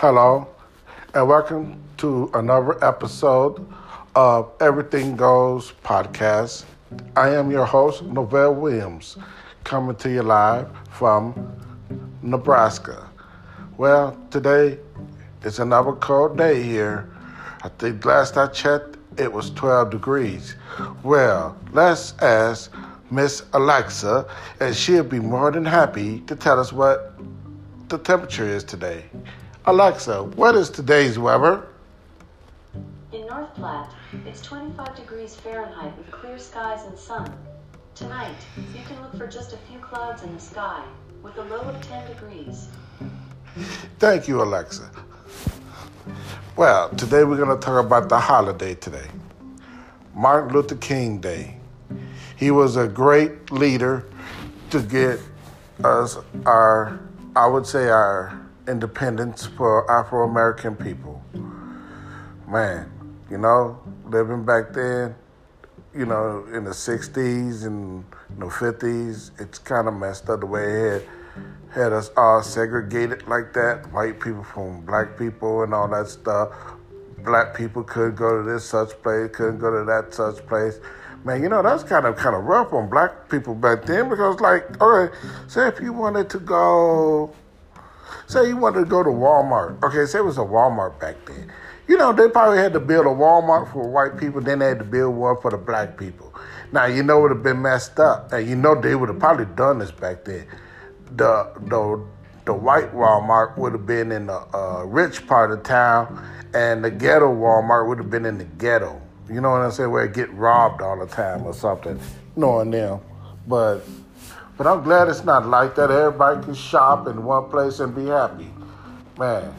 Hello, and welcome to another episode of Everything Goes podcast. I am your host, Novell Williams, coming to you live from Nebraska. Well, today is another cold day here. I think last I checked, it was 12 degrees. Well, let's ask Miss Alexa, and she'll be more than happy to tell us what the temperature is today. Alexa, what is today's weather? In North Platte, it's 25 degrees Fahrenheit with clear skies and sun. Tonight, you can look for just a few clouds in the sky with a low of 10 degrees. Thank you, Alexa. Well, today we're going to talk about the holiday today Martin Luther King Day. He was a great leader to get us our, I would say, our independence for Afro American people. Man, you know, living back then, you know, in the 60s and know, 50s, it's kind of messed up the way it had, had us all segregated like that white people from black people and all that stuff. Black people couldn't go to this such place, couldn't go to that such place man, you know, that's kind of kind of rough on black people back then because, like, okay, say if you wanted to go, say you wanted to go to Walmart, okay, say it was a Walmart back then. You know, they probably had to build a Walmart for white people, then they had to build one for the black people. Now, you know, it would have been messed up, and you know, they would have probably done this back then. The the the white Walmart would have been in the uh, rich part of town, and the ghetto Walmart would have been in the ghetto. You know what I'm saying? Where it get robbed all the time or something, knowing them. But but I'm glad it's not like that. Everybody can shop in one place and be happy. Man,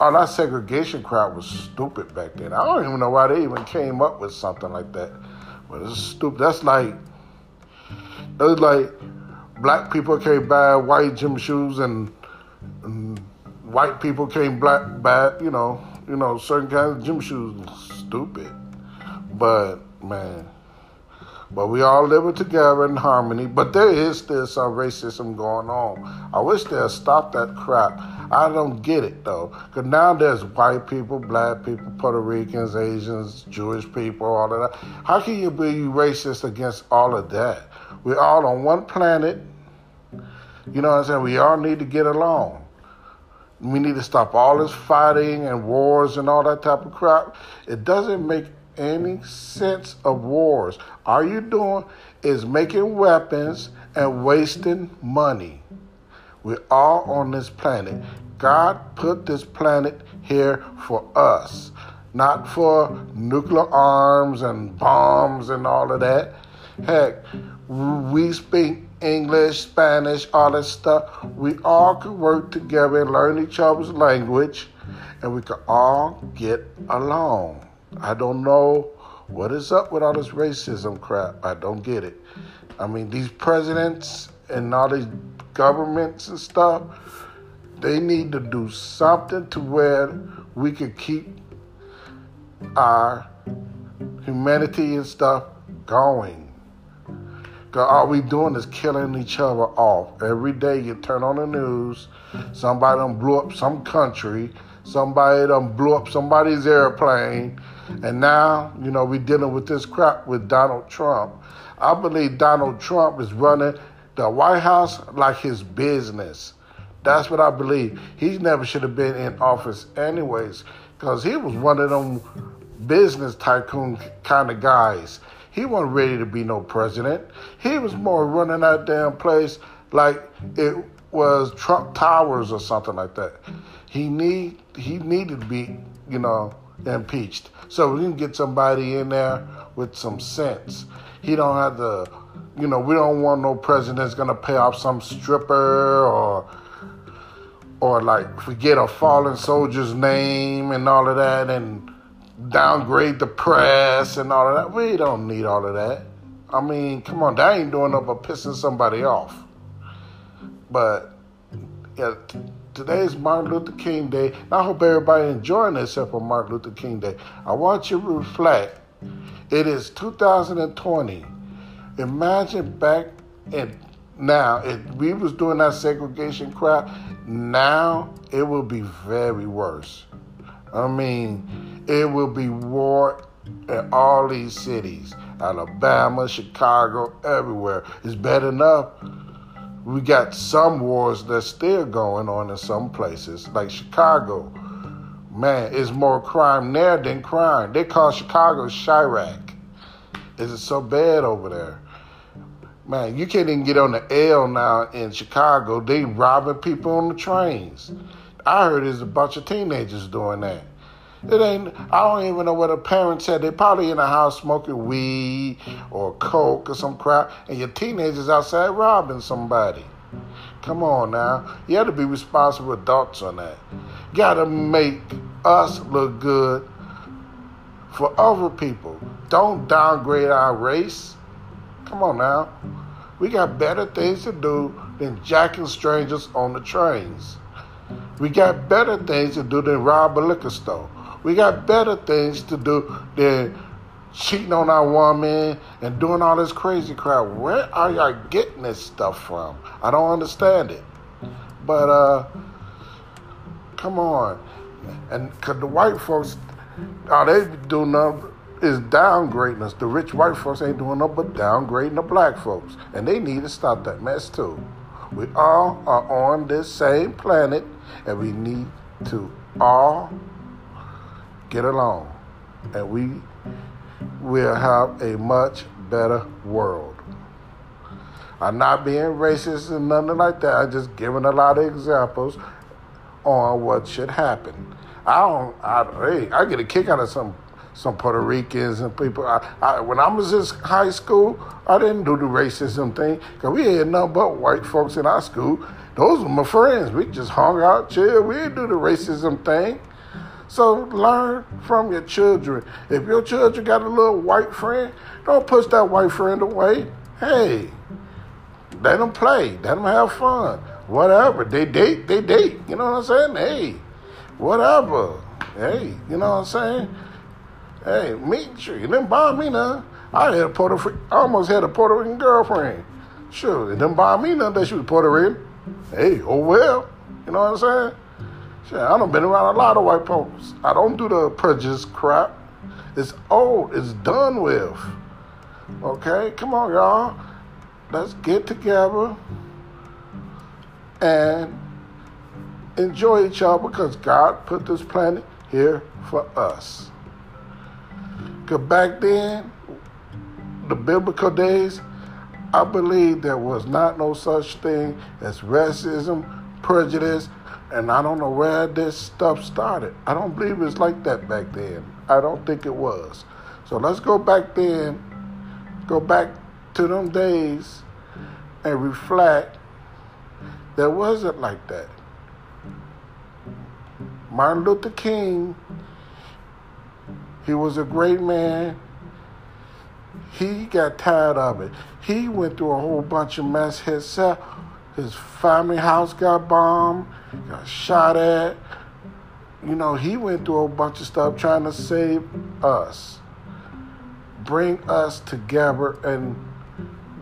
all that segregation crowd was stupid back then. I don't even know why they even came up with something like that. But it's stupid. That's like that's like black people can't buy white gym shoes and, and white people can't black buy you know you know certain kinds of gym shoes. Stupid. But man, but we all living together in harmony. But there is still some racism going on. I wish they'd stop that crap. I don't get it though, because now there's white people, black people, Puerto Ricans, Asians, Jewish people, all of that. How can you be racist against all of that? We're all on one planet. You know what I'm saying? We all need to get along. We need to stop all this fighting and wars and all that type of crap. It doesn't make any sense of wars. All you're doing is making weapons and wasting money. We're all on this planet. God put this planet here for us, not for nuclear arms and bombs and all of that. Heck, we speak English, Spanish, all that stuff. We all can work together and learn each other's language, and we can all get along. I don't know what is up with all this racism crap. I don't get it. I mean, these presidents and all these governments and stuff, they need to do something to where we can keep our humanity and stuff going. All we doing is killing each other off. Every day you turn on the news, somebody done blew up some country, somebody done blew up somebody's airplane, and now, you know, we're dealing with this crap with Donald Trump. I believe Donald Trump is running the White House like his business. That's what I believe. He never should have been in office anyways, because he was one of them business tycoon kind of guys. He wasn't ready to be no president. He was more running that damn place like it was Trump Towers or something like that. He need he needed to be, you know, impeached. So we can get somebody in there with some sense. He don't have to, you know, we don't want no president that's gonna pay off some stripper or or like forget a fallen soldier's name and all of that and downgrade the press and all of that. We don't need all of that. I mean, come on, that ain't doing nothing but pissing somebody off. But yeah, today is Martin Luther King Day. And I hope everybody enjoying themselves for Martin Luther King Day. I want you to reflect. It is 2020. Imagine back in Now, if we was doing that segregation crap, now it will be very worse. I mean, it will be war in all these cities. Alabama, Chicago, everywhere. It's bad enough. We got some wars that's still going on in some places, like Chicago. Man, it's more crime there than crime. They call Chicago Chiraq. Is it so bad over there? Man, you can't even get on the L now in Chicago. They robbing people on the trains. I heard there's a bunch of teenagers doing that. It ain't. I don't even know what a parent said. They probably in the house smoking weed or coke or some crap, and your teenagers outside robbing somebody. Come on now, you have to be responsible adults on that. Gotta make us look good for other people. Don't downgrade our race. Come on now. We got better things to do than jacking strangers on the trains. We got better things to do than rob a liquor store. We got better things to do than cheating on our woman and doing all this crazy crap. Where are y'all getting this stuff from? I don't understand it. But uh come on. And cause the white folks all they do nothing is downgrading us. The rich white folks ain't doing nothing but downgrading the black folks. And they need to stop that mess too. We all are on this same planet and we need to all get along, and we will have a much better world. I'm not being racist and nothing like that. I'm just giving a lot of examples on what should happen. I don't. I, I get a kick out of some some Puerto Ricans and people. I, I, when I was in high school, I didn't do the racism thing because we had nothing but white folks in our school. Those were my friends. We just hung out, chill. We didn't do the racism thing. So learn from your children. If your children got a little white friend, don't push that white friend away. Hey, let them play. Let them have fun. Whatever. They date, they date. You know what I'm saying? Hey, whatever. Hey, you know what I'm saying? Hey, meet you didn't buy me none. I had a Puerto I almost had a Puerto Rican girlfriend. Sure, it didn't buy me none that she was Puerto Rican. Hey, oh well. You know what I'm saying? Shit, I done been around a lot of white folks. I don't do the prejudice crap. It's old. It's done with. Okay, come on, y'all. Let's get together and enjoy each other because God put this planet here for us. Because back then, the biblical days, I believe there was not no such thing as racism, prejudice, and I don't know where this stuff started. I don't believe it's like that back then. I don't think it was. So let's go back then, go back to them days and reflect. There wasn't like that. Martin Luther King, he was a great man. He got tired of it. He went through a whole bunch of mess himself. His family house got bombed got shot at. You know, he went through a bunch of stuff trying to save us, bring us together, and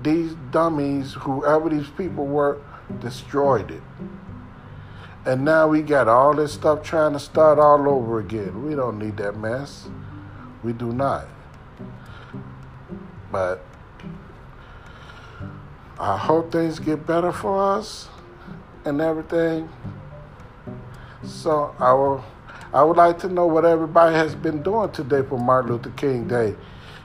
these dummies, whoever these people were, destroyed it. And now we got all this stuff trying to start all over again. We don't need that mess. We do not. But I hope things get better for us and everything. So I will, I would like to know what everybody has been doing today for Martin Luther King Day.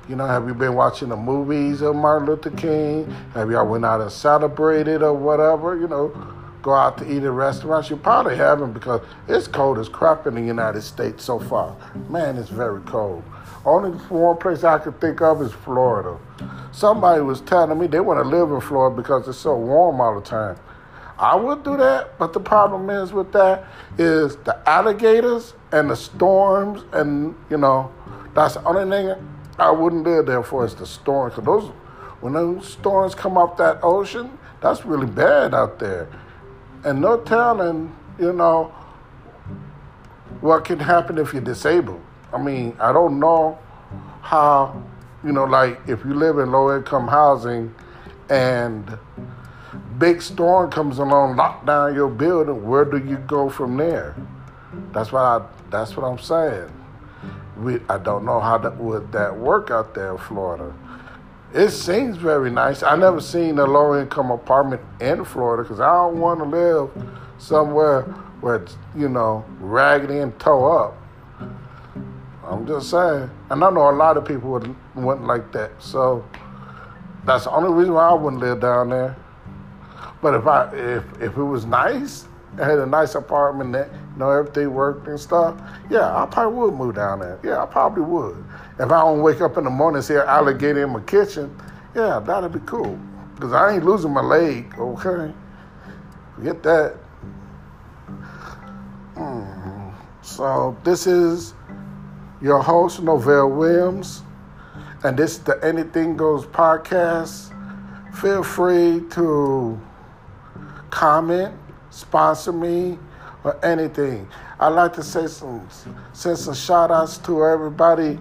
You know, have you been watching the movies of Martin Luther King? Have y'all went out and celebrated or whatever? You know, go out to eat at restaurants. You probably haven't because it's cold as crap in the United States so far. Man, it's very cold. Only one place I could think of is Florida. Somebody was telling me they want to live in Florida because it's so warm all the time. I would do that, but the problem is with that is the alligators and the storms, and you know, that's the only thing I wouldn't live there for is the storms. Cause those, when those storms come up that ocean, that's really bad out there, and no telling, you know, what can happen if you're disabled. I mean, I don't know how, you know, like if you live in low income housing and big storm comes along, lock down your building, where do you go from there? That's what I. That's what I'm saying. We. I don't know how that would that work out there in Florida. It seems very nice. I never seen a low income apartment in Florida because I don't want to live somewhere where it's you know raggedy and toe up. I'm just saying, and I know a lot of people would wouldn't like that. So that's the only reason why I wouldn't live down there. But if I if if it was nice, I had a nice apartment that you know everything worked and stuff, yeah, I probably would move down there. Yeah, I probably would. If I don't wake up in the morning and see an alligator in my kitchen, yeah, that'd be cool. Because I ain't losing my leg, okay? Forget that. Mm. So this is your host, Novell Williams, and this is the Anything Goes podcast. Feel free to comment, sponsor me, or anything. I'd like to say some send some shout outs to everybody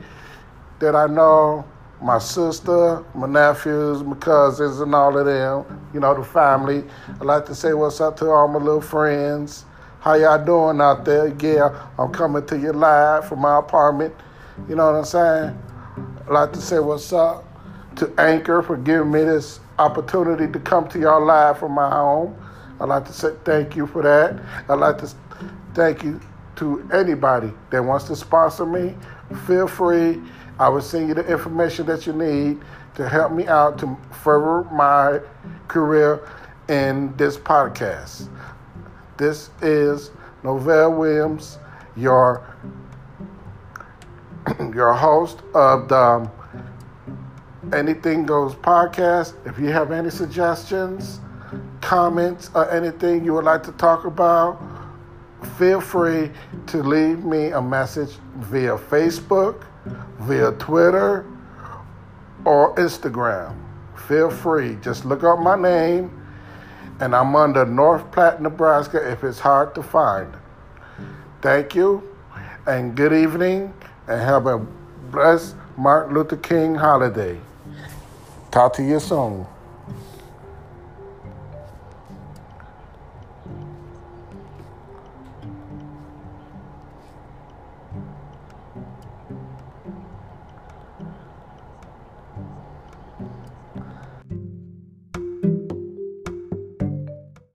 that I know, my sister, my nephews, my cousins, and all of them, you know, the family. I'd like to say what's up to all my little friends. How y'all doing out there? Yeah, I'm coming to you live from my apartment. You know what I'm saying? I'd like to say what's up to Anchor for giving me this opportunity to come to y'all live from my home. I'd like to say thank you for that. I'd like to thank you to anybody that wants to sponsor me. Feel free. I will send you the information that you need to help me out to further my career in this podcast. This is Novell Williams, your your host of the Anything Goes podcast. If you have any suggestions, comments, or anything you would like to talk about, feel free to leave me a message via Facebook, via Twitter, or Instagram. Feel free. Just look up my name, and I'm under North Platte, Nebraska if it's hard to find. Thank you, and good evening, and have a blessed Martin Luther King holiday. Talk to you soon.